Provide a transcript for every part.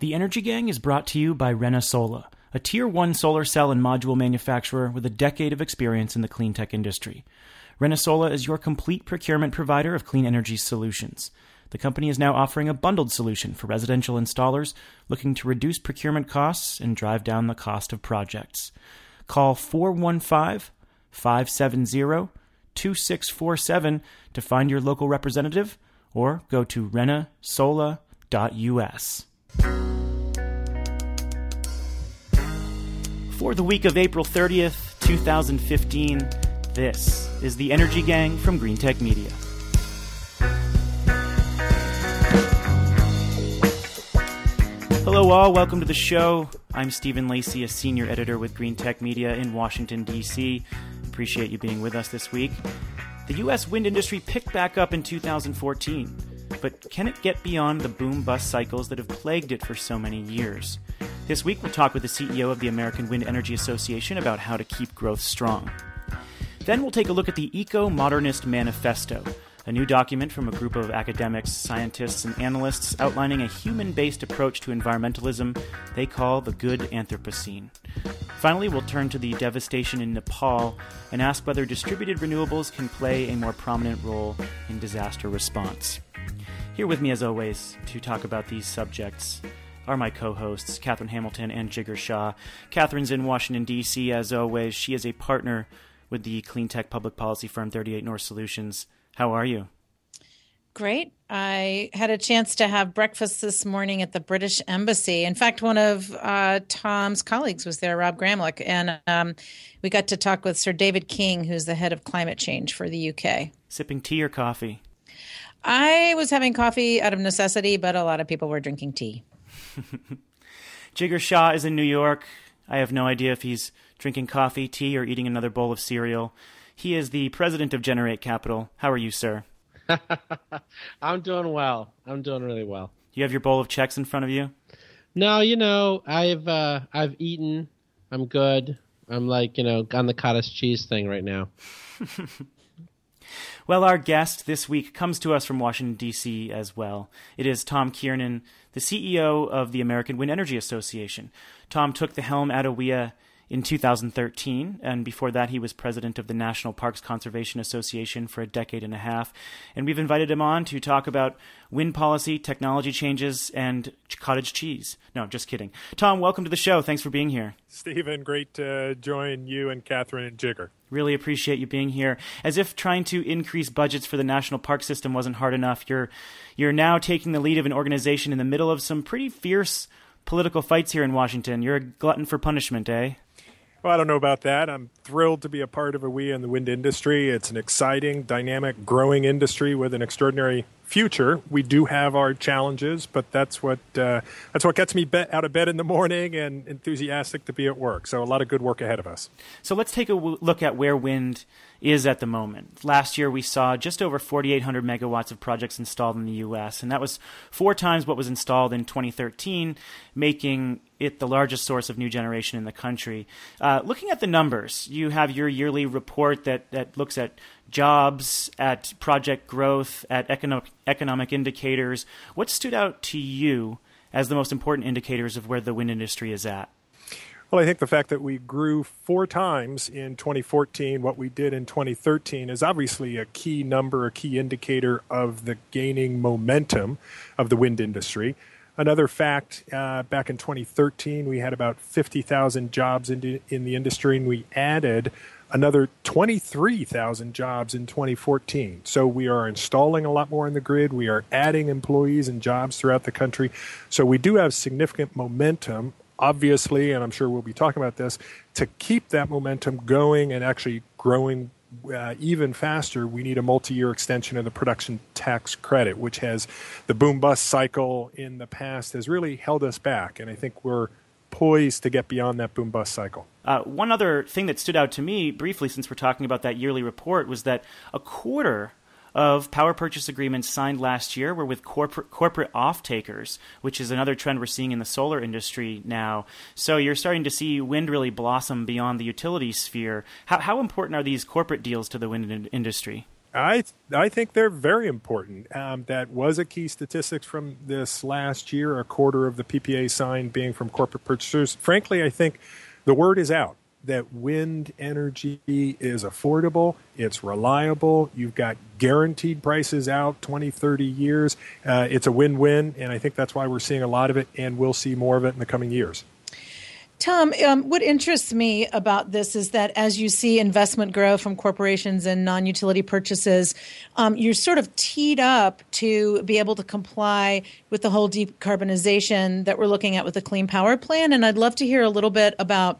The Energy Gang is brought to you by ReneSola, a tier 1 solar cell and module manufacturer with a decade of experience in the clean tech industry. ReneSola is your complete procurement provider of clean energy solutions. The company is now offering a bundled solution for residential installers looking to reduce procurement costs and drive down the cost of projects. Call 415 570 2647 to find your local representative or go to renesola.us. For the week of April 30th, 2015, this is the Energy Gang from Greentech Media. Hello, all. Welcome to the show. I'm Stephen Lacey, a senior editor with Greentech Media in Washington, D.C. Appreciate you being with us this week. The U.S. wind industry picked back up in 2014, but can it get beyond the boom bust cycles that have plagued it for so many years? This week, we'll talk with the CEO of the American Wind Energy Association about how to keep growth strong. Then we'll take a look at the Ecomodernist Manifesto, a new document from a group of academics, scientists, and analysts outlining a human based approach to environmentalism they call the Good Anthropocene. Finally, we'll turn to the devastation in Nepal and ask whether distributed renewables can play a more prominent role in disaster response. Here with me, as always, to talk about these subjects are my co hosts, Katherine Hamilton and Jigar Shah. Katherine's in Washington, D.C., as always. She is a partner with the clean tech public policy firm 38 North Solutions. How are you? Great. I had a chance to have breakfast this morning at the British Embassy. In fact, one of uh, Tom's colleagues was there, Rob Gramlich, and um, we got to talk with Sir David King, who's the head of climate change for the UK. Sipping tea or coffee? I was having coffee out of necessity, but a lot of people were drinking tea. Jigar Shah is in New York. I have no idea if he's drinking coffee, tea, or eating another bowl of cereal. He is the president of Generate Capital. How are you, sir? I'm doing well. I'm doing really well. You have your bowl of checks in front of you? No, you know, I've uh, I've eaten. I'm good. I'm like, you know, on the cottage cheese thing right now. well, our guest this week comes to us from Washington D.C. as well. It is Tom Kiernan, the CEO of the American Wind Energy Association. Tom took the helm at AWEA in 2013, and before that, he was president of the National Parks Conservation Association for a decade and a half. And we've invited him on to talk about wind policy, technology changes, and cottage cheese. No, just kidding. Tom, welcome to the show. Thanks for being here. Stephen, great to join you and Katherine and Jigar. Really appreciate you being here. As if trying to increase budgets for the national park system wasn't hard enough, you're you're now taking the lead of an organization in the middle of some pretty fierce political fights here in Washington. You're a glutton for punishment, eh? Well, I don't know about that. I'm thrilled to be a part of AWEA in the wind industry. It's an exciting, dynamic, growing industry with an extraordinary future. We do have our challenges, but that's what uh, that's what gets me be- out of bed in the morning and enthusiastic to be at work. So a lot of good work ahead of us. So let's take a w- look at where wind is at the moment. Last year, we saw just over 4,800 megawatts of projects installed in the U.S., and that was four times what was installed in 2013, making it the largest source of new generation in the country. Uh, looking at the numbers, you have your yearly report that, that looks at jobs, at project growth, at economic, economic indicators. What stood out to you as the most important indicators of where the wind industry is at? Well, I think the fact that we grew four times in 2014 what we did in 2013 is obviously a key number, a key indicator of the gaining momentum of the wind industry. Another fact uh, back in 2013, we had about 50,000 jobs in, in the industry, and we added another 23,000 jobs in 2014. So we are installing a lot more in the grid. We are adding employees and jobs throughout the country. So we do have significant momentum obviously, and I'm sure we'll be talking about this, to keep that momentum going and actually growing uh, even faster, we need a multi year extension of the production tax credit, which has the boom bust cycle in the past has really held us back. And I think we're poised to get beyond that boom bust cycle. Uh, one other thing that stood out to me briefly, since we're talking about that yearly report, was that a quarter of power purchase agreements signed last year were with corporate corporate off takers, which is another trend we're seeing in the solar industry now. So you're starting to see wind really blossom beyond the utility sphere. How, how important are these corporate deals to the wind in- industry? I I think they're very important. Um, that was a key statistics from this last year. A quarter of the PPA signed being from corporate purchasers. Frankly, I think the word is out that wind energy is affordable, it's reliable, you've got guaranteed prices out 20, 30 years. Uh, it's a win win, and I think that's why we're seeing a lot of it, and we'll see more of it in the coming years. Tom, um, what interests me about this is that as you see investment grow from corporations and non utility purchases, um, you're sort of teed up to be able to comply with the whole decarbonization that we're looking at with the Clean Power Plan. And I'd love to hear a little bit about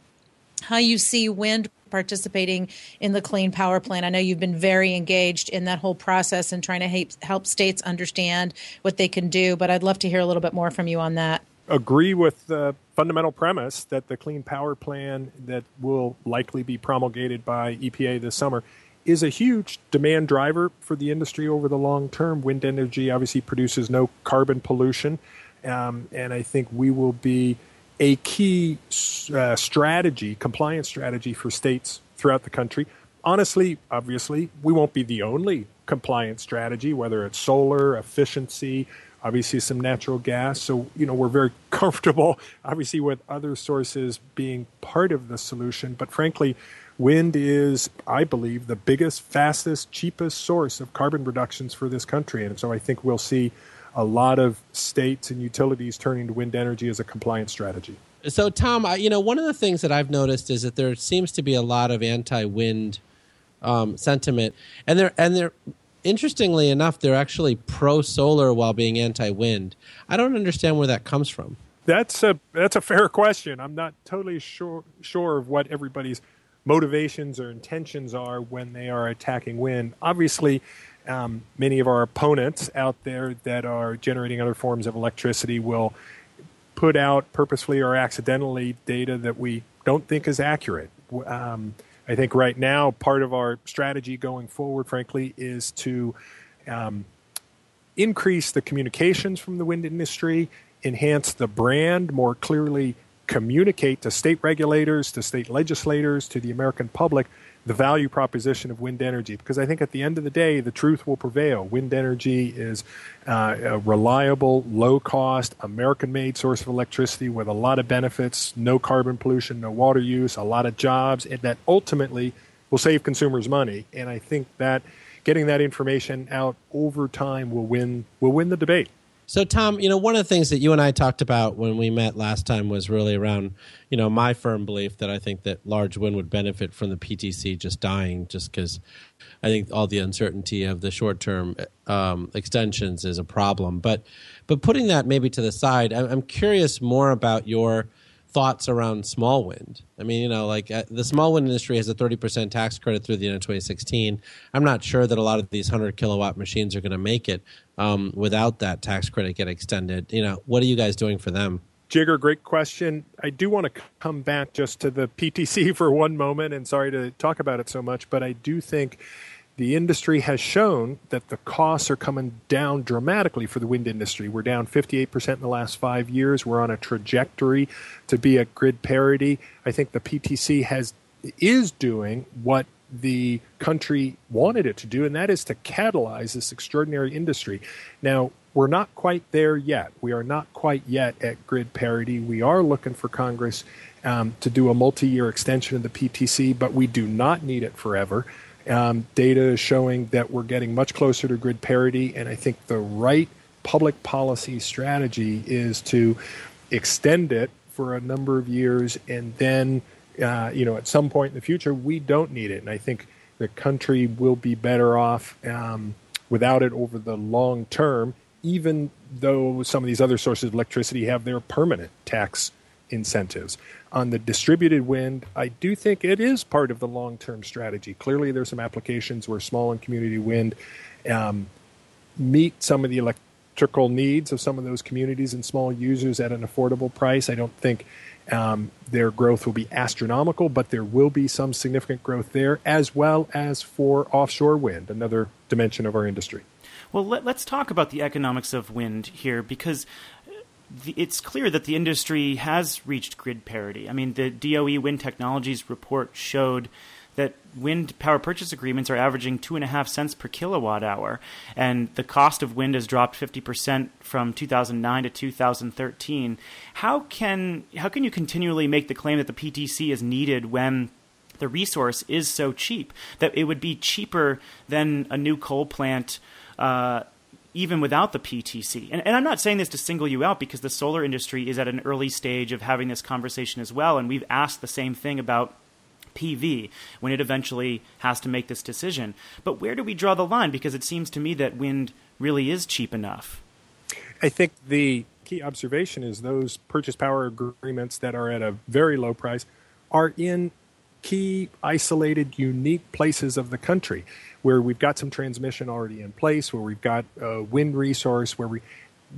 how you see wind participating in the clean power plan. I know you've been very engaged in that whole process and trying to help states understand what they can do, but I'd love to hear a little bit more from you on that. Agree with the fundamental premise that the clean power plan that will likely be promulgated by EPA this summer is a huge demand driver for the industry over the long term. Wind energy obviously produces no carbon pollution, um, and I think we will be a key uh, strategy, compliance strategy for states throughout the country. Honestly, obviously, we won't be the only compliance strategy, whether it's solar, efficiency, obviously some natural gas. So, you know, we're very comfortable, obviously, with other sources being part of the solution. But frankly, wind is, I believe, the biggest, fastest, cheapest source of carbon reductions for this country. And so I think we'll see a lot of states and utilities turning to wind energy as a compliance strategy. So, Tom, you know, one of the things that I've noticed is that there seems to be a lot of anti-wind um, sentiment, and they're and they're interestingly enough, they're actually pro-solar while being anti-wind. I don't understand where that comes from. That's a that's a fair question. I'm not totally sure sure of what everybody's motivations or intentions are when they are attacking wind. Obviously, um, many of our opponents out there that are generating other forms of electricity will put out purposefully or accidentally data that we don't think is accurate. Um, I think right now part of our strategy going forward, frankly, is to um, increase the communications from the wind industry, enhance the brand, more clearly communicate to state regulators, to state legislators, to the American public the value proposition of wind energy because I think at the end of the day, the truth will prevail. Wind energy is uh, a reliable, low cost, American made source of electricity with a lot of benefits, no carbon pollution, no water use, a lot of jobs, and that ultimately will save consumers money. And I think that getting that information out over time will win will win the debate. So, Tom, you know, one of the things that you and I talked about when we met last time was really around, you know, my firm belief that I think that large wind would benefit from the PTC just dying, just because I think all the uncertainty of the short term um, extensions is a problem. But, but putting that maybe to the side, I'm curious more about your thoughts around small wind. I mean, you know, like uh, the small wind industry has a 30% tax credit through the end of 2016. I'm not sure that a lot of these 100 kilowatt machines are going to make it um, without that tax credit get extended. You know, what are you guys doing for them? Jigar, great question. I do want to come back just to the PTC for one moment, and sorry to talk about it so much, but I do think the industry has shown that the costs are coming down dramatically for the wind industry. We're down 58% in the last five years. We're on a trajectory to be at grid parity. I think the PTC has is doing what the country wanted it to do, and that is to catalyze this extraordinary industry. Now, we're not quite there yet. We are not quite yet at grid parity. We are looking for Congress um, to do a multi year extension of the PTC, but we do not need it forever. Um, data is showing that we're getting much closer to grid parity, and I think the right public policy strategy is to extend it for a number of years, and then, uh, you know, at some point in the future, we don't need it. And I think the country will be better off um, without it over the long term, even though some of these other sources of electricity have their permanent tax incentives. On the distributed wind, I do think it is part of the long term strategy. Clearly, there's some applications where small and community wind um, meet some of the electrical needs of some of those communities and small users at an affordable price. I don't think um, their growth will be astronomical, but there will be some significant growth there, as well as for offshore wind, another dimension of our industry. Well, let, us talk about the economics of wind here because the, it's clear that the industry has reached grid parity. I mean, the DOE Wind Technologies report showed that wind power purchase agreements are averaging two and a half cents per kilowatt hour, and the cost of wind has dropped 50% from 2009 to 2013. How can how can you continually make the claim that the PTC is needed when the resource is so cheap that it would be cheaper than a new coal plant? Uh, even without the PTC. And, and, I'm not saying this to single you out because the solar industry is at an early stage of having this conversation as well. And we've asked the same thing about PV when it eventually has to make this decision. But where do we draw the line? Because it seems to me that wind really is cheap enough. I think the key observation is those purchase power agreements that are at a very low price are in key, isolated, unique places of the country where we've got some transmission already in place, where we've got a wind resource, where we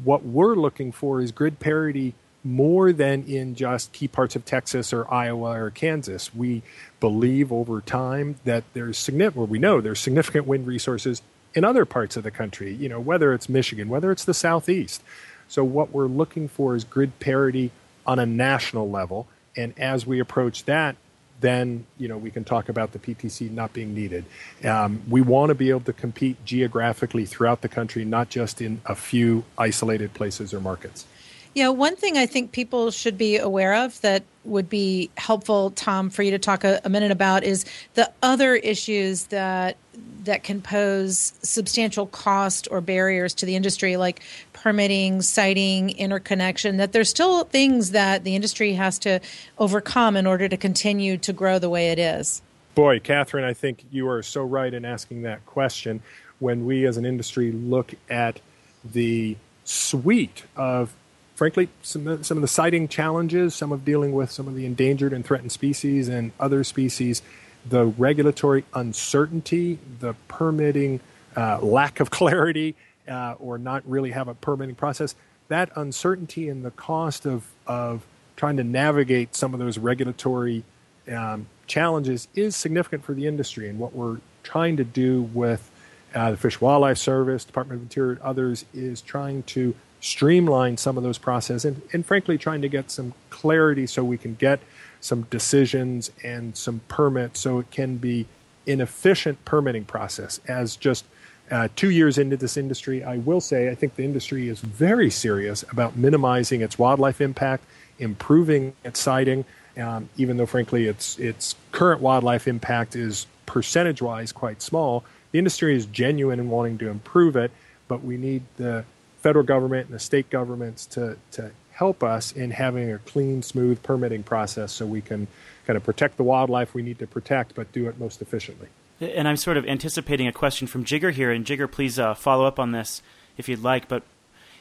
what we're looking for is grid parity more than in just key parts of Texas or Iowa or Kansas. We believe over time that there's significant, well, we know there's significant wind resources in other parts of the country, you know, whether it's Michigan, whether it's the Southeast. So what we're looking for is grid parity on a national level. And as we approach that, then you know we can talk about the PTC not being needed. Um, we want to be able to compete geographically throughout the country, not just in a few isolated places or markets. Yeah, one thing I think people should be aware of that would be helpful, Tom, for you to talk a, a, minute about is the other issues that that can pose substantial cost or barriers to the industry, like permitting, siting, interconnection. That there's still things that the industry has to overcome in order to continue to grow the way it is. Boy, Katherine, I think you are so right in asking that question. When we as an industry look at the suite of frankly, some, some of the siting challenges, some of dealing with some of the endangered and threatened species and other species, the regulatory uncertainty, the permitting uh, lack of clarity, uh, or not really have a permitting process, that uncertainty and the cost of, of trying to navigate some of those regulatory um, challenges is significant for the industry. And what we're trying to do with uh, the Fish Wildlife Service, Department of Interior, others is trying to streamline some of those processes and, and frankly trying to get some clarity so we can get some decisions and some permits so it can be an efficient permitting process. As just uh, two years into this industry i will say i think the industry is very serious about minimizing its wildlife impact improving its siting um, even though frankly its its current wildlife impact is percentage wise quite small. The industry is genuine in wanting to improve it but we need the federal government and the state governments to, to help us in having a clean, smooth permitting process so we can kind of protect the wildlife we need to protect, but do it most efficiently. And I'm sort of anticipating a question from Jigar here, and Jigar, please uh, follow up on this if you'd like. But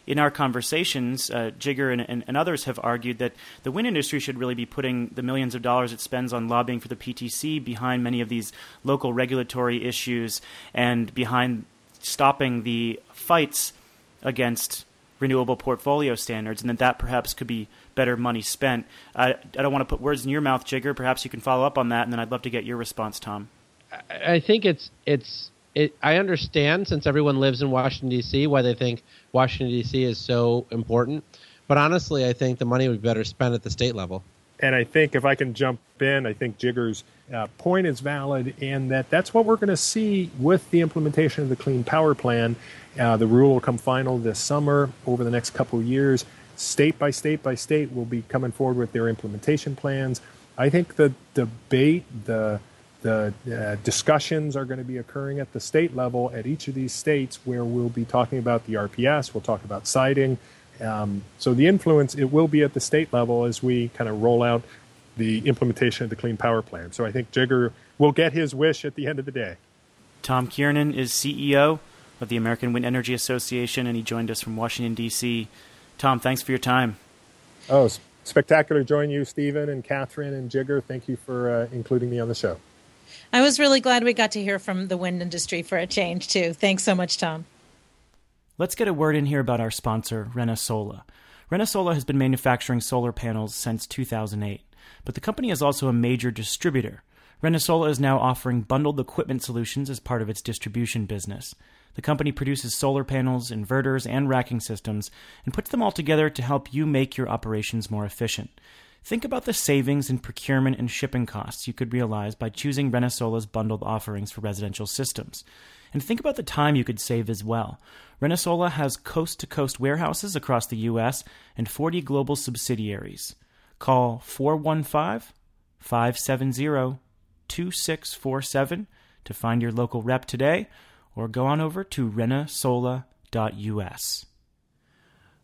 in our conversations, uh, Jigar and, and, and, others have argued that the wind industry should really be putting the millions of dollars it spends on lobbying for the PTC behind many of these local regulatory issues and behind stopping the fights against renewable portfolio standards, and that that perhaps could be better money spent. I, I don't want to put words in your mouth, Jigar. Perhaps you can follow up on that, and then I'd love to get your response, Tom. I think it's it's it, I understand since everyone lives in Washington D.C. why they think Washington D.C. is so important, but honestly, I think the money would be better spent at the state level. And I think if I can jump in, I think Jigar's uh, point is valid, and that that's what we're going to see with the implementation of the Clean Power Plan. Uh, the rule will come final this summer. Over the next couple years, state by state by state, will be coming forward with their implementation plans. I think the debate, the the uh, discussions are going to be occurring at the state level at each of these states, where we'll be talking about the RPS. We'll talk about siting. Um, so the influence it will be at the state level as we kind of roll out the implementation of the Clean Power Plan. So I think Jigar will get his wish at the end of the day. Tom Kiernan is CEO of the American Wind Energy Association, and he joined us from Washington, D.C. Tom, thanks for your time. Oh, spectacular join you, Stephen and Katherine and Jigar. Thank you for uh, including me on the show. I was really glad we got to hear from the wind industry for a change, too. Thanks so much, Tom. Let's get a word in here about our sponsor, Renesola. Renesola has been manufacturing solar panels since 2008, but the company is also a major distributor. Renesola is now offering bundled equipment solutions as part of its distribution business. The company produces solar panels, inverters, and racking systems and puts them all together to help you make your operations more efficient. Think about the savings in procurement and shipping costs you could realize by choosing ReneSola's bundled offerings for residential systems. And think about the time you could save as well. ReneSola has coast to coast warehouses across the U.S. and 40 global subsidiaries. Call 415 570 2647 to find your local rep today or go on over to renesola.us.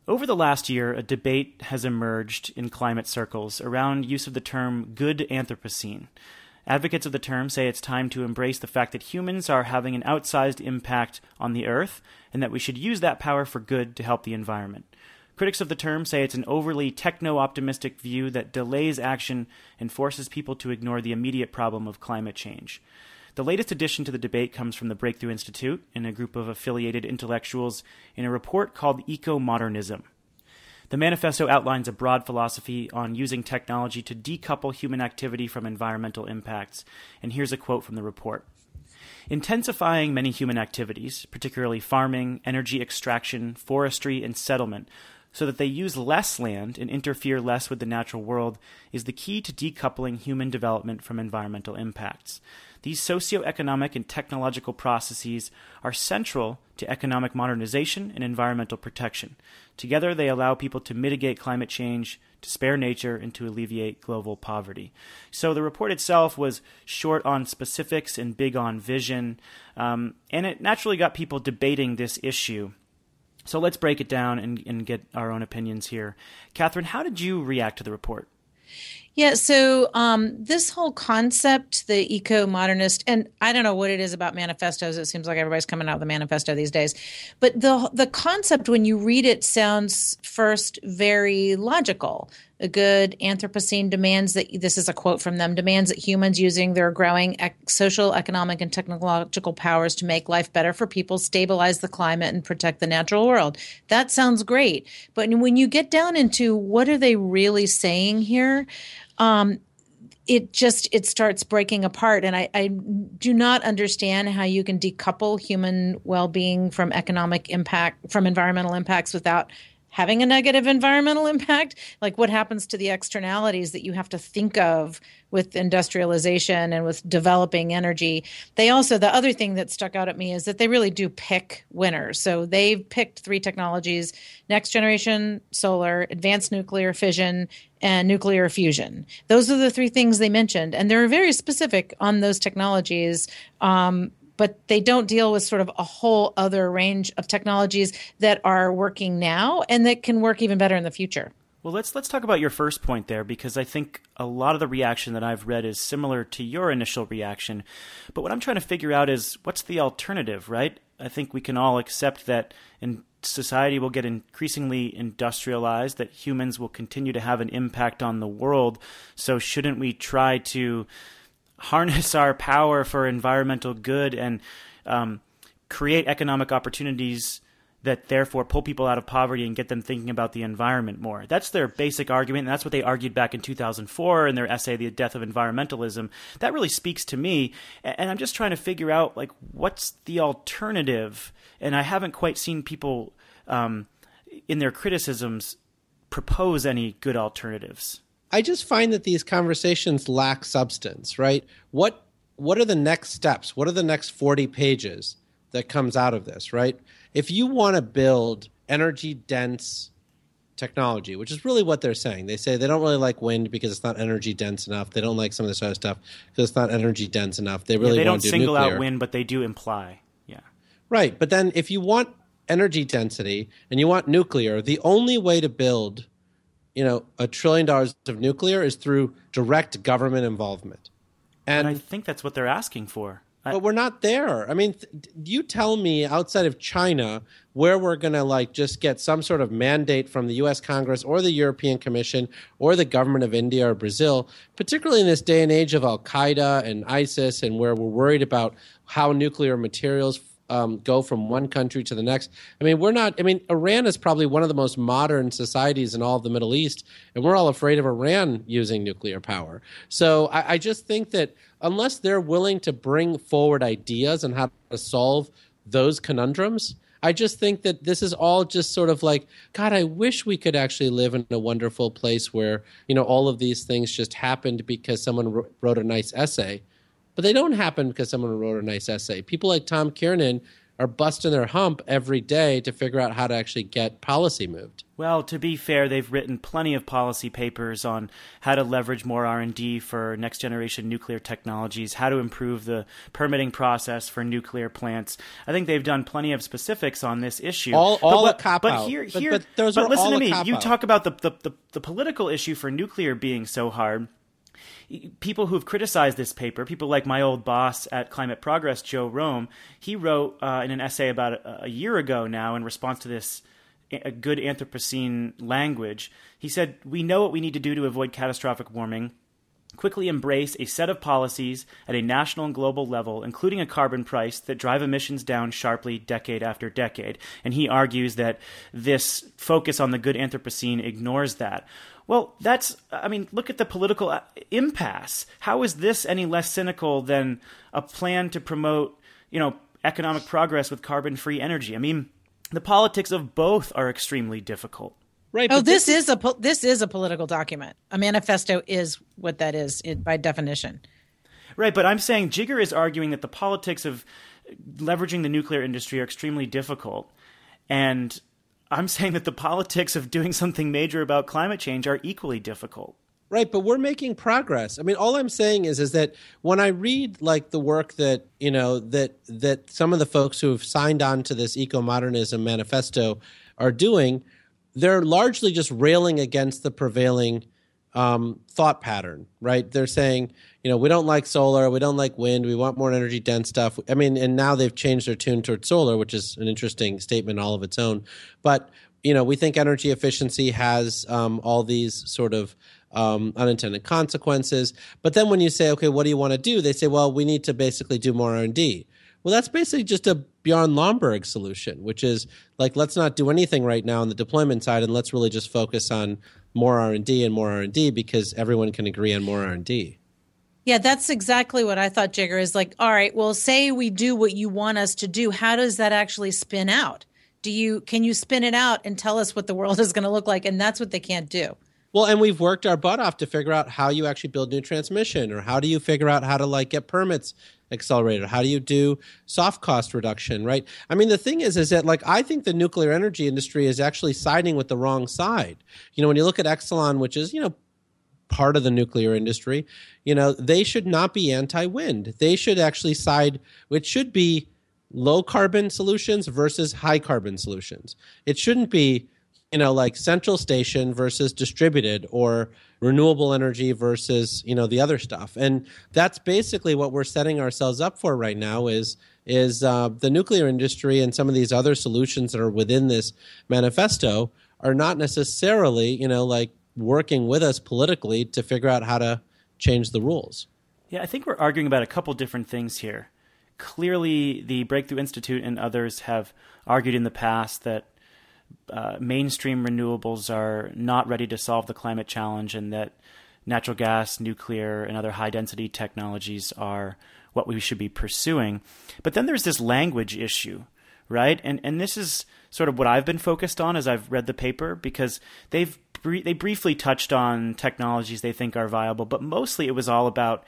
Over the last year, a debate has emerged in climate circles around use of the term good Anthropocene. Advocates of the term say it's time to embrace the fact that humans are having an outsized impact on the Earth and that we should use that power for good to help the environment. Critics of the term say it's an overly techno optimistic view that delays action and forces people to ignore the immediate problem of climate change. The latest addition to the debate comes from the Breakthrough Institute and a group of affiliated intellectuals in a report called Ecomodernism. The manifesto outlines a broad philosophy on using technology to decouple human activity from environmental impacts. And here's a quote from the report Intensifying many human activities, particularly farming, energy extraction, forestry, and settlement, so that they use less land and interfere less with the natural world, is the key to decoupling human development from environmental impacts. These socioeconomic and technological processes are central to economic modernization and environmental protection. Together, they allow people to mitigate climate change, to spare nature, and to alleviate global poverty. So, the report itself was short on specifics and big on vision, um, and it naturally got people debating this issue. So, let's break it down and, and get our own opinions here. Katherine, how did you react to the report? Yeah, so um, this whole concept, the eco modernist, and I don't know what it is about manifestos. It seems like everybody's coming out with a manifesto these days. But the the concept, when you read it, sounds first very logical. A good Anthropocene demands that this is a quote from them demands that humans using their growing ec- social, economic, and technological powers to make life better for people, stabilize the climate, and protect the natural world. That sounds great, but when you get down into what are they really saying here, um, it just it starts breaking apart. And I, I, do not understand how you can decouple human well-being from economic impact from environmental impacts without having a negative environmental impact. Like what happens to the externalities that you have to think of with industrialization and with developing energy? They also the other thing that stuck out at me is that they really do pick winners. So they've picked three technologies next generation solar advanced nuclear fission and nuclear fusion those are the three things they mentioned and they're very specific on those technologies um, but they don't deal with sort of a whole other range of technologies that are working now and that can work even better in the future. Well, let's let's talk about your first point there because I think a lot of the reaction that I've read is similar to your initial reaction. But what I'm trying to figure out is what's the alternative, right? I think we can all accept that in society will get increasingly industrialized, that humans will continue to have an impact on the world. So shouldn't we try to harness our power for environmental good and um, create economic opportunities that therefore pull people out of poverty and get them thinking about the environment more. That's their basic argument, and that's what they argued back in 2004 in their essay, The Death of Environmentalism. That really speaks to me, and I'm just trying to figure out, like, what's the alternative? And I haven't quite seen people um, in their criticisms propose any good alternatives. I just find that these conversations lack substance, right? What what are the next steps? What are the next 40 pages that comes out of this, right? If you want to build energy dense technology, which is really what they're saying. They say they don't really like wind because it's not energy dense enough. They don't like some of this other stuff because it's not energy dense enough. They really yeah, they don't do single nuclear. out wind, but they do imply. Yeah. Right, but then if you want energy density and you want nuclear, the only way to build you know, a trillion dollars of nuclear is through direct government involvement. And, and I think that's what they're asking for. But we're not there. I mean, th- you tell me outside of China where we're going to like just get some sort of mandate from the US Congress or the European Commission or the government of India or Brazil, particularly in this day and age of Al Qaeda and ISIS and where we're worried about how nuclear materials um, go from one country to the next. I mean, we're not. I mean, Iran is probably one of the most modern societies in all of the Middle East, and we're all afraid of Iran using nuclear power. So I, I just think that unless they're willing to bring forward ideas on how to solve those conundrums, I I just think that this is all just sort of like, God, I wish we could actually live in a wonderful place where, you know, all of these things just happened because someone wrote a nice essay. But they don't happen because someone wrote a nice essay. People like Tom Kiernan are busting their hump every day to figure out how to actually get policy moved. Well, to be fair, they've written plenty of policy papers on how to leverage more R&D for next generation nuclear technologies, how to improve the permitting process for nuclear plants. I think they've done plenty of specifics on this issue. All, all but, a cop but out. Here, but, here, but, those but listen to me. You out. talk about the, the, the, the political issue for nuclear being so hard people who've criticized this paper, people like my old boss at Climate Progress, Joe Romm, he wrote uh, in an essay about a, a, year ago now in response to this a good Anthropocene language. He said, We know what we need to do to avoid catastrophic warming. Quickly embrace a set of policies at a national and global level, including a carbon price that drive emissions down sharply decade after decade. And he argues that this focus on the good Anthropocene ignores that. Well, that's, I mean, look at the political uh, impasse. How is this any less cynical than a plan to promote, you know, economic progress with carbon free energy? I mean, the politics of both are extremely difficult. Right. Oh, this, this is a this is a political document. A manifesto is what that is by definition. Right, but I'm saying Jigar is arguing that the politics of leveraging the nuclear industry are extremely difficult, and I'm saying that the politics of doing something major about climate change are equally difficult. Right, but we're making progress. I mean, all I'm saying is is that when I read like the work that you know that that some of the folks who have signed on to this eco modernism manifesto are doing, they're largely just railing against the prevailing um, thought pattern. Right? They're saying, you know, we don't like solar, we don't like wind, we want more energy dense stuff. I mean, and now they've changed their tune towards solar, which is an interesting statement all of its own. But you know, we think energy efficiency has um, all these sort of um, unintended consequences. But then when you say, okay, what do you want to do? They say, well, we need to basically do more R and D. Well, that's basically just a Bjorn Lomborg solution, which is like let's not do anything right now on the deployment side, and let's really just focus on more R and D and more R and D because everyone can agree on more R and D. Yeah, that's exactly what I thought, Jigar. Is like, all right, well, say we do what you want us to do. How does that actually spin out? Do you can you spin it out and tell us what the world is going to look like? And that's what they can't do. Well, and we've worked our butt off to figure out how you actually build new transmission, or how do you figure out how to like get permits accelerated? How do you do soft cost reduction? Right? I mean, the thing is, is that like I think the nuclear energy industry is actually siding with the wrong side. You know, when you look at Exelon, which is you know part of the nuclear industry, you know, they should not be anti-wind. They should actually side. It should be low carbon solutions versus high carbon solutions. It shouldn't be you know like central station versus distributed or renewable energy versus you know the other stuff. And that's basically what we're setting ourselves up for right now is is uh, the nuclear industry and some of these other solutions that are within this manifesto are not necessarily you know like working with us politically to figure out how to change the rules. Yeah i think we're arguing about a couple different things here. Clearly the breakthrough institute and others have argued in the past that uh, mainstream renewables are not ready to solve the climate challenge and that natural gas, nuclear, and other high density technologies are what we should be pursuing. But then there's this language issue, right? And and this is sort of what I've been focused on as I've read the paper because they've they briefly touched on technologies they think are viable, but mostly it was all about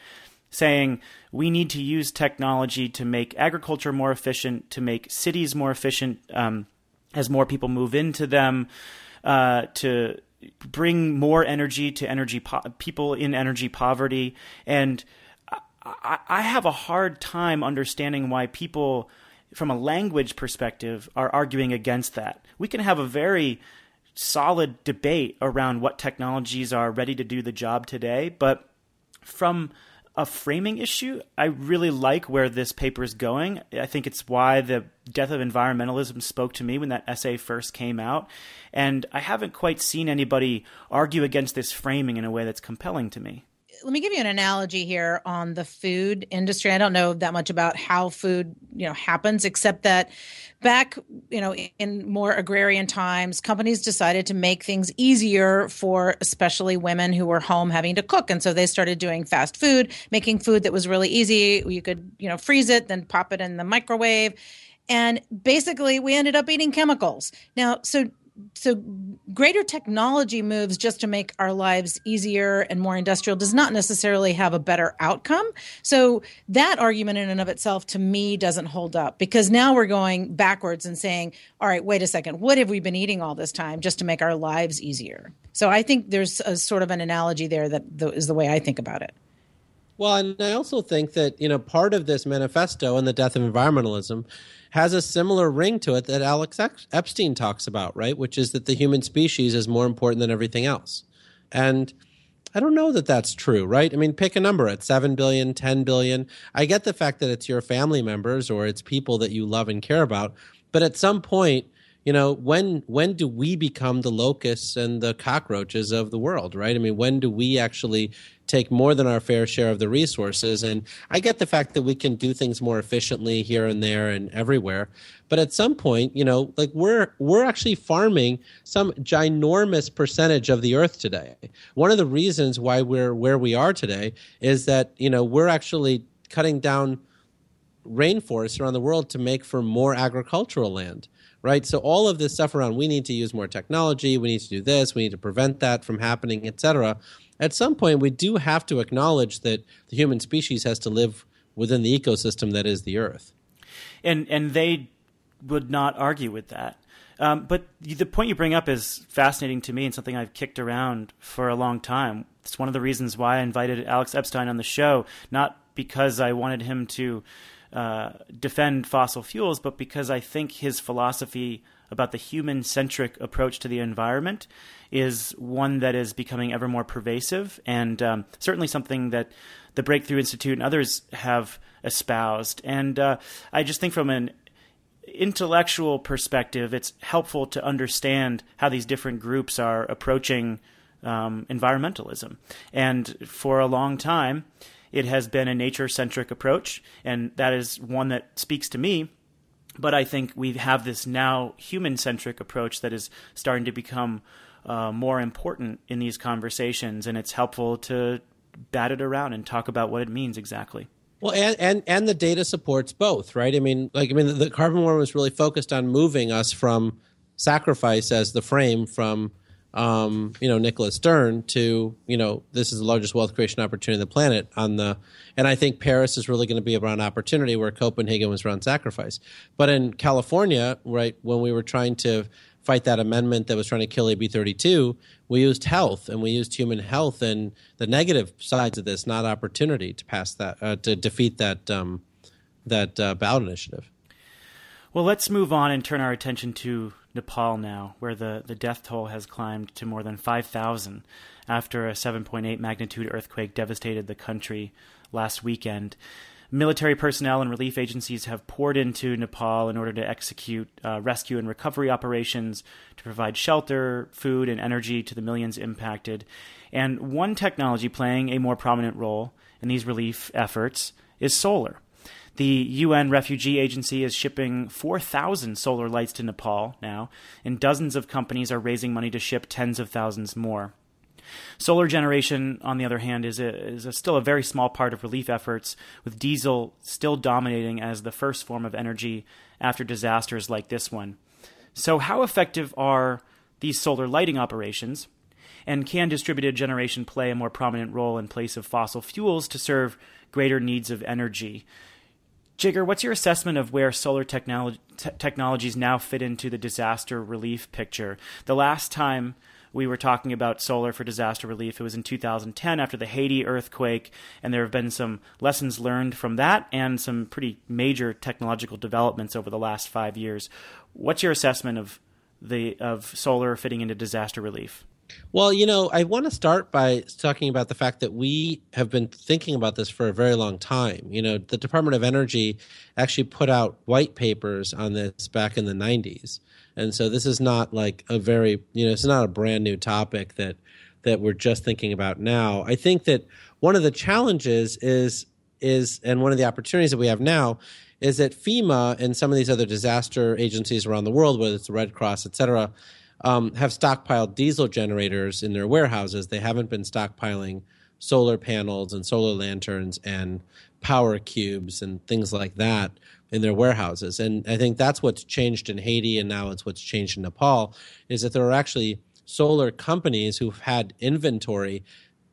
saying we need to use technology to make agriculture more efficient, to make cities more efficient. Um, as more people move into them, uh, to bring more energy to energy po- people in energy poverty, and I, I have a hard time understanding why people, from a language perspective, are arguing against that. We can have a very solid debate around what technologies are ready to do the job today, but from a framing issue. I really like where this paper is going. I think it's why the death of environmentalism spoke to me when that essay first came out. And I haven't quite seen anybody argue against this framing in a way that's compelling to me let me give you an analogy here on the food industry. I don't know that much about how food, you know, happens, except that back, you know, in more agrarian times, companies decided to make things easier for especially women who were home having to cook, and so they started doing fast food, making food that was really easy. You could, you know, freeze it, then pop it in the microwave and basically we ended up eating chemicals. Now, so so greater technology moves just to make our lives easier and more industrial does not necessarily have a better outcome. So that argument in and of itself to me doesn't hold up because now we're going backwards and saying, all right, wait a second, what have we been eating all this time just to make our lives easier? So I think there's a sort of an analogy there that is the way I think about it. Well, and I also think that, you know, part of this manifesto and the death of environmentalism has a similar ring to it that Alex Epstein talks about, right? Which is that the human species is more important than everything else. And I don't know that that's true, right? I mean, pick a number at 7 billion, 10 billion. I get the fact that it's your family members or it's people that you love and care about. But at some point, you know when when do we become the locusts and the cockroaches of the world right? I mean when do we actually take more than our fair share of the resources? And i get the fact that we can do things more efficiently here and there and everywhere. But at some point you know like we're we're actually farming some ginormous percentage of the earth today. One of the reasons why we're where we are today is that you know we're actually cutting down rainforests around the world to make for more agricultural land right? So all of this stuff around we need to use more technology, we need to do this, we need to prevent that from happening, etc. At some point, we do have to acknowledge that the human species has to live within the ecosystem that is the Earth. And and they would not argue with that. Um, but the point you bring up is fascinating to me and something I've kicked around for a long time. It's one of the reasons why I invited Alex Epstein on the show, not because I wanted him to uh, defend fossil fuels, but because I think his philosophy about the human centric approach to the environment is one that is becoming ever more pervasive and um, certainly something that the Breakthrough Institute and others have espoused. And uh, I just think from an intellectual perspective, it's helpful to understand how these different groups are approaching um, environmentalism. And for a long time, it has been a nature centric approach, and that is one that speaks to me. But I think we have this now human centric approach that is starting to become uh, more important in these conversations, and it's helpful to bat it around and talk about what it means exactly. Well, and, and and the data supports both, right? I mean, like I mean, the, the carbon war was really focused on moving us from sacrifice as the frame from um, you know, Nicholas Stern to, you know, this is the largest wealth creation opportunity on the planet on the, and I think Paris is really going to be around opportunity where Copenhagen was around sacrifice. But in California, right, when we were trying to fight that amendment that was trying to kill AB 32, we used health and we used human health and the negative sides of this, not opportunity to pass that, uh, to defeat that, um, that uh, ballot initiative. Well, let's move on and turn our attention to Nepal now, where the, the death toll has climbed to more than 5,000 after a 7.8 magnitude earthquake devastated the country last weekend. Military personnel and relief agencies have poured into Nepal in order to execute uh, rescue and recovery operations to provide shelter, food, and energy to the millions impacted. And one technology playing a more prominent role in these relief efforts is solar. The UN Refugee Agency is shipping 4,000 solar lights to Nepal now, and dozens of companies are raising money to ship tens of thousands more. Solar generation, on the other hand, is, a, is a still a very small part of relief efforts, with diesel still dominating as the first form of energy after disasters like this one. So, how effective are these solar lighting operations? And can distributed generation play a more prominent role in place of fossil fuels to serve greater needs of energy? Jigar, what's your assessment of where solar technologies now fit into the disaster relief picture? The last time we were talking about solar for disaster relief, it was in 2010 after the Haiti earthquake, and there have been some lessons learned from that and some pretty major technological developments over the last five years. What's your assessment of the of solar fitting into disaster relief? Well, you know, I want to start by talking about the fact that we have been thinking about this for a very long time. You know, the Department of Energy actually put out white papers on this back in the 90s. And so this is not like a very, you know, it's not a brand new topic that that we're just thinking about now. I think that one of the challenges is is and one of the opportunities that we have now is that FEMA and some of these other disaster agencies around the world, whether it's the Red Cross, et cetera, um, have stockpiled diesel generators in their warehouses. They haven't been stockpiling solar panels and solar lanterns and power cubes and things like that in their warehouses. And I think that's what's changed in Haiti, and now it's what's changed in Nepal, is that there are actually solar companies who've had inventory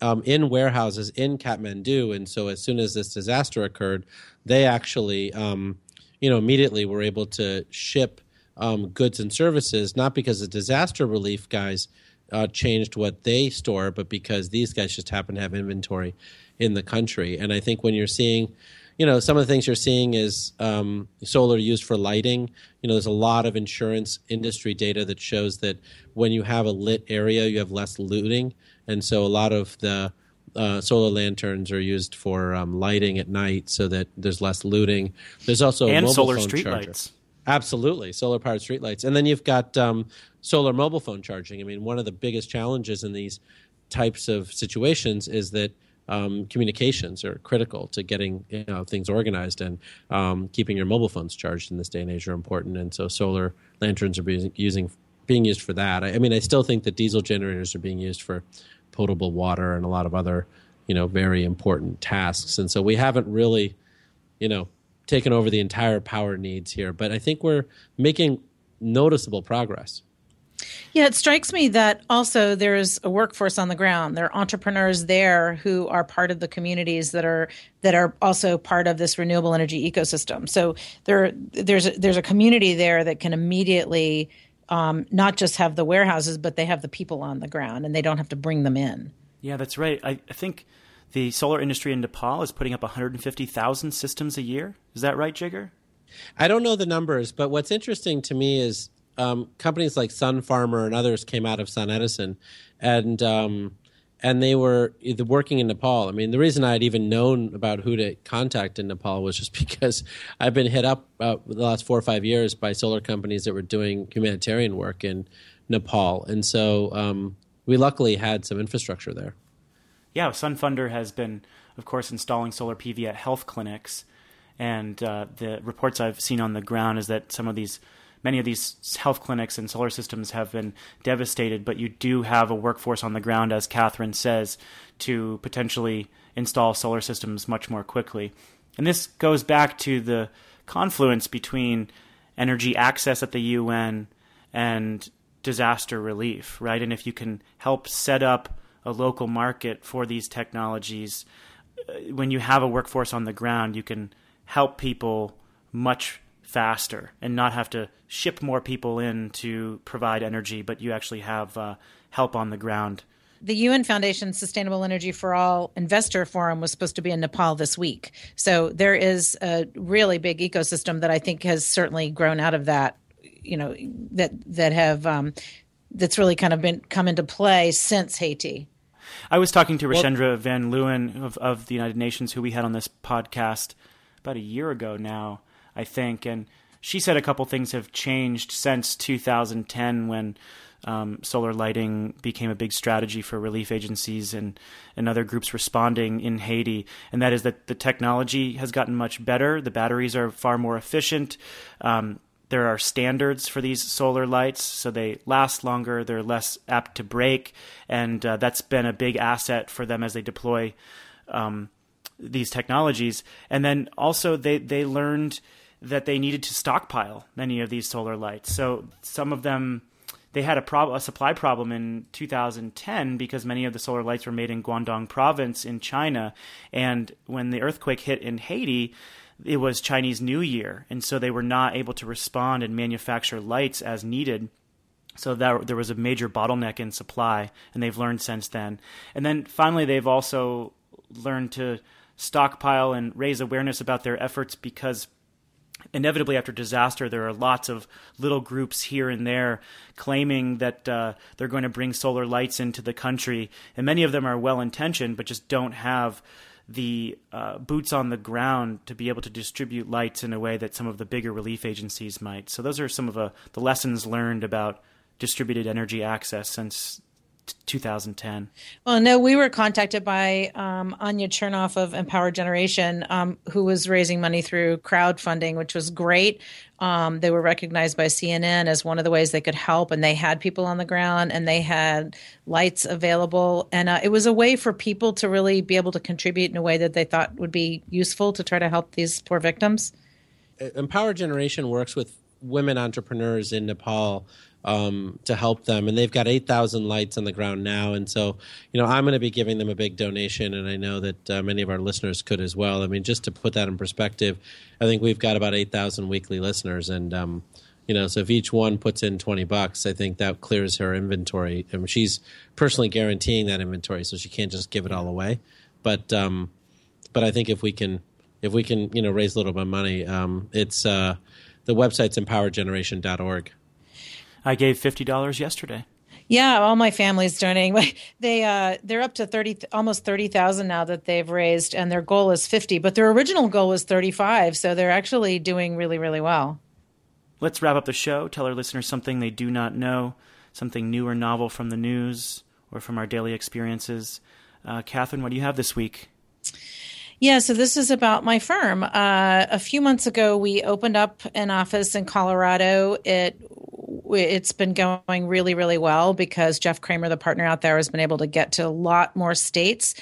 um, in warehouses in Kathmandu. And so as soon as this disaster occurred, they actually, um, you know, immediately were able to ship um, goods and services, not because the disaster relief guys uh, changed what they store, but because these guys just happen to have inventory in the country. And I think when you're seeing, you know, some of the things you're seeing is um, solar used for lighting. You know, there's a lot of insurance industry data that shows that when you have a lit area, you have less looting. And so a lot of the uh, solar lanterns are used for um, lighting at night so that there's less looting. There's also and mobile solar phone street charger. lights. Absolutely, solar powered streetlights, and then you've got um, solar mobile phone charging. I mean, one of the biggest challenges in these types of situations is that um, communications are critical to getting you know, things organized, and um, keeping your mobile phones charged in this day and age are important. And so, solar lanterns are being using being used for that. I, I mean, I still think that diesel generators are being used for potable water and a lot of other you know very important tasks. And so, we haven't really you know taken over the entire power needs here, but I think we're making noticeable progress. Yeah, it strikes me that also there's a workforce on the ground. There are entrepreneurs there who are part of the communities that are that are also part of this renewable energy ecosystem. So there there's a, there's a community there that can immediately um, not just have the warehouses, but they have the people on the ground, and they don't have to bring them in. Yeah, that's right. I, I think the solar industry in Nepal is putting up 150,000 systems a year. Is that right, Jigar? I don't know the numbers, but what's interesting to me is um, companies like SunFunder and others came out of SunEdison, and um, and they were working in Nepal. I mean, the reason I had even known about who to contact in Nepal was just because I've been hit up uh, the last four or five years by solar companies that were doing humanitarian work in Nepal, and so um, we luckily had some infrastructure there. Yeah, SunFunder has been, of course, installing solar PV at health clinics, and uh, the reports I've seen on the ground is that some of these many of these health clinics and solar systems have been devastated, but you do have a workforce on the ground, as Katherine says, to potentially install solar systems much more quickly. And this goes back to the confluence between energy access at the UN and disaster relief, right? And if you can help set up a local market for these technologies, uh, when you have a workforce on the ground, you can help people much faster and not have to ship more people in to provide energy, but you actually have uh, help on the ground. The UN Foundation Sustainable Energy for All Investor Forum was supposed to be in Nepal this week. So there is a really big ecosystem that I think has certainly grown out of that, you know, that that have um, that's really kind of been come into play since Haiti. I was talking to Richenda Van Leeuwen of, of the United Nations, who we had on this podcast about a year ago now, I think, and she said a couple things have changed since 2010 when um, solar lighting became a big strategy for relief agencies and, and other groups responding in Haiti. And that is that the technology has gotten much better. The batteries are far more efficient. Um, there are standards for these solar lights, so they last longer, they're less apt to break, and uh, that's been a big asset for them as they deploy um, these technologies. And then also, they, they learned that they needed to stockpile many of these solar lights. So some of them they had a, prob- a supply problem in 2010 because many of the solar lights were made in Guangdong province in China, and when the earthquake hit in Haiti, it was Chinese New Year, and so they were not able to respond and manufacture lights as needed. So that there was a major bottleneck in supply, and they've learned since then. And then finally, they've also learned to stockpile and raise awareness about their efforts because inevitably after disaster there are lots of little groups here and there claiming that uh, they're going to bring solar lights into the country. And many of them are well intentioned but just don't have the uh, boots on the ground to be able to distribute lights in a way that some of the bigger relief agencies might. So those are some of uh, the lessons learned about distributed energy access since 2010. Well, no, we were contacted by um, Anya Cherneff of Empower Generation, um, who was raising money through crowdfunding, which was great. Um, they were recognized by CNN as one of the ways they could help, and they had people on the ground and they had lights available. And uh, it was a way for people to really be able to contribute in a way that they thought would be useful to try to help these poor victims. Empower Generation works with women entrepreneurs in Nepal um, to help them. And they've got 8,000 lights on the ground now. And so, you know, I'm going to be giving them a big donation. And I know that uh, many of our listeners could as well. I mean, just to put that in perspective, I think we've got about 8,000 weekly listeners. And, um, you know, so if each one puts in 20 bucks, I think that clears her inventory. I mean, she's personally guaranteeing that inventory, so she can't just give it all away. But, um, but I think if we can, if we can, you know, raise a little bit of money, um, it's, uh, the website's empowergeneration.org. I gave fifty dollars yesterday. Yeah, all my family's donating. They uh, they're up to thirty, almost thirty thousand now that they've raised, and their goal is fifty. But their original goal was thirty-five, so they're actually doing really, really well. Let's wrap up the show. Tell our listeners something they do not know, something new or novel from the news or from our daily experiences. Uh, Katherine, what do you have this week? Yeah, so this is about my firm. Uh, a few months ago, we opened up an office in Colorado. It it's been going really, really well because Jeff Kramer, the partner out there, has been able to get to a lot more states.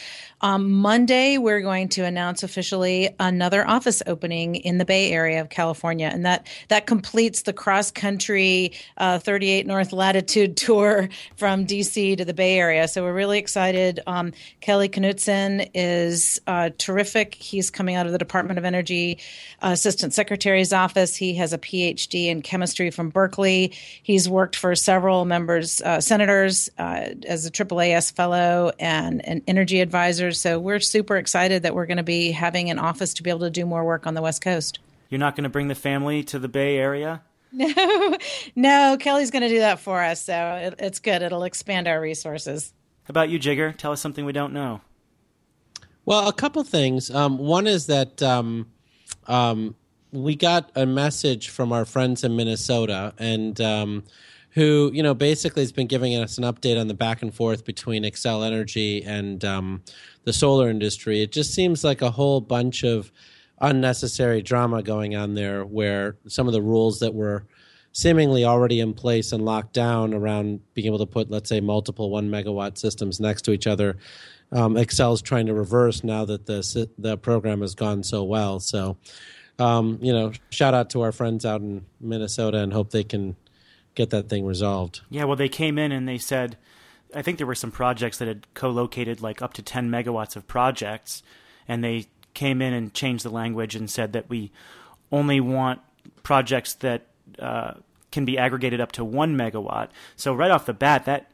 Um, Monday, we're going to announce officially another office opening in the Bay Area of California, and that that completes the cross country uh, 38 North latitude tour from DC to the Bay Area. So we're really excited. Um, Kelly Knutson is uh, terrific. He's coming out of the Department of Energy uh, Assistant Secretary's office. He has a PhD in chemistry from Berkeley. He's worked for several members, uh, senators, uh, as a AAAS fellow and an energy advisor so we're super excited that we're going to be having an office to be able to do more work on the West Coast. You're not going to bring the family to the Bay Area? No, no, Kelly's going to do that for us. So it, it's good. It'll expand our resources. How about you, Jigar? Tell us something we don't know. Well, a couple things. Um, one is that um, um, we got a message from our friends in Minnesota, and um, who you know basically has been giving us an update on the back and forth between Xcel Energy and um, the solar industry. It just seems like a whole bunch of unnecessary drama going on there, where some of the rules that were seemingly already in place and locked down around being able to put, let's say, multiple one megawatt systems next to each other. Um, Xcel's trying to reverse now that the the program has gone so well. So, um, you know, shout out to our friends out in Minnesota and hope they can get that thing resolved. Yeah, well, they came in and they said, I think there were some projects that had co-located like up to 10 megawatts of projects, and they came in and changed the language and said that we only want projects that uh, can be aggregated up to one megawatt. So right off the bat, that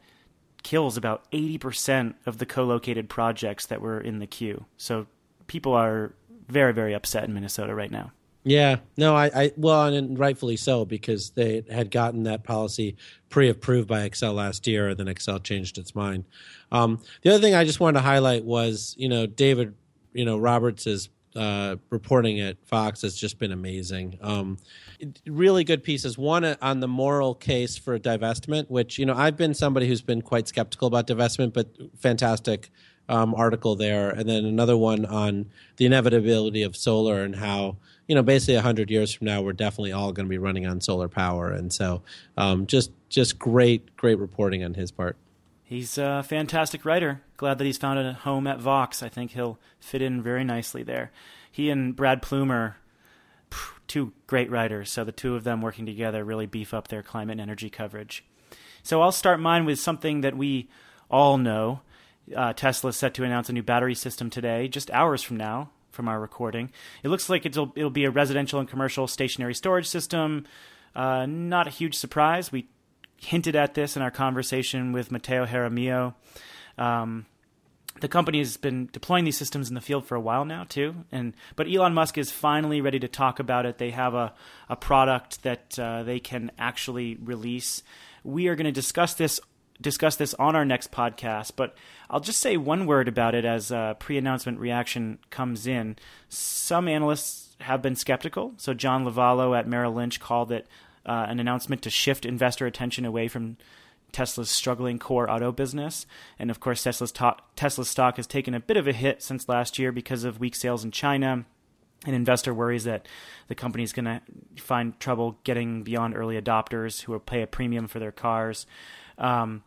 kills about 80% of the co-located projects that were in the queue. So people are very, very upset in Minnesota right now. Yeah, no, I, I well, and rightfully so because they had gotten that policy pre-approved by Xcel last year, and then Xcel changed its mind. Um, the other thing I just wanted to highlight was, you know, David, you know, Roberts' uh, reporting at Vox has just been amazing. Um, really good pieces. One uh, on the moral case for divestment, which you know I've been somebody who's been quite skeptical about divestment, but fantastic um, article there, and then another one on the inevitability of solar and how you know, basically hundred years from now, we're definitely all going to be running on solar power, and so um, just just great great reporting on his part. He's a fantastic writer. Glad that he's found a home at Vox. I think he'll fit in very nicely there. He and Brad Plumer, two great writers. So the two of them working together really beef up their climate and energy coverage. So I'll start mine with something that we all know. Uh, Tesla is set to announce a new battery system today, just hours from now from our recording. It looks like it'll it'll be a residential and commercial stationary storage system. Uh, not a huge surprise. We hinted at this in our conversation with Matteo Jaramillo. Um, the company has been deploying these systems in the field for a while now too, and but Elon Musk is finally ready to talk about it. They have a a product that uh, they can actually release. We are going to discuss this discuss this on our next podcast, but I'll just say one word about it as a pre announcement reaction comes in. Some analysts have been skeptical. So, John Lovallo at Merrill Lynch called it uh, an announcement to shift investor attention away from Tesla's struggling core auto business. And of course, Tesla's, Tesla's stock has taken a bit of a hit since last year because of weak sales in China. An investor worries that the company is going to find trouble getting beyond early adopters who will pay a premium for their cars. Um,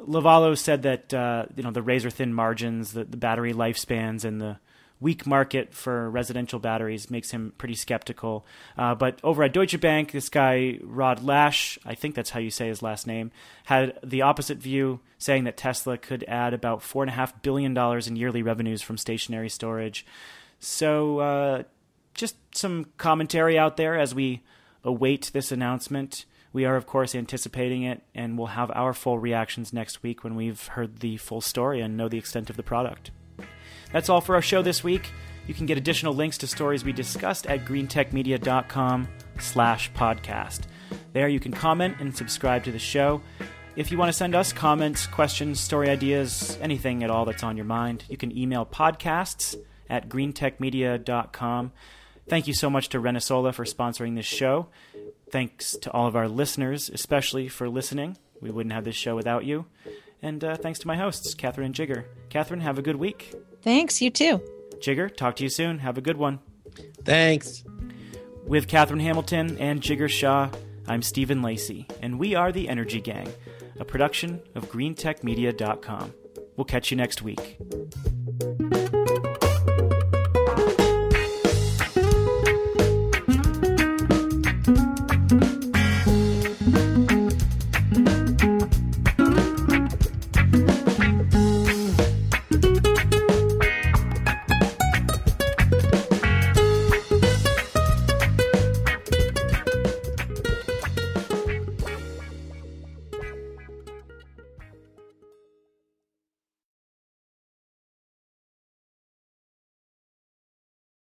Lovallo said that uh, you know the razor thin margins, the, the battery lifespans, and the weak market for residential batteries makes him pretty skeptical. Uh, but over at Deutsche Bank, this guy, Rod Lache, I think that's how you say his last name, had the opposite view, saying that Tesla could add about $4.5 billion in yearly revenues from stationary storage. So, uh, just some commentary out there as we await this announcement. We are, of course, anticipating it, and we'll have our full reactions next week when we've heard the full story and know the extent of the product. That's all for our show this week. You can get additional links to stories we discussed at greentechmedia.com slash podcast. There you can comment and subscribe to the show. If you want to send us comments, questions, story ideas, anything at all that's on your mind, you can email podcasts at greentechmedia.com. Thank you so much to ReneSola for sponsoring this show. Thanks to all of our listeners, especially for listening. We wouldn't have this show without you. And uh, thanks to my hosts, Katherine and Jigar. Katherine, have a good week. Thanks, you too. Jigar, talk to you soon. Have a good one. Thanks. With Katherine Hamilton and Jigar Shah, I'm Stephen Lacey, and we are the Energy Gang, a production of GreenTechMedia.com. We'll catch you next week.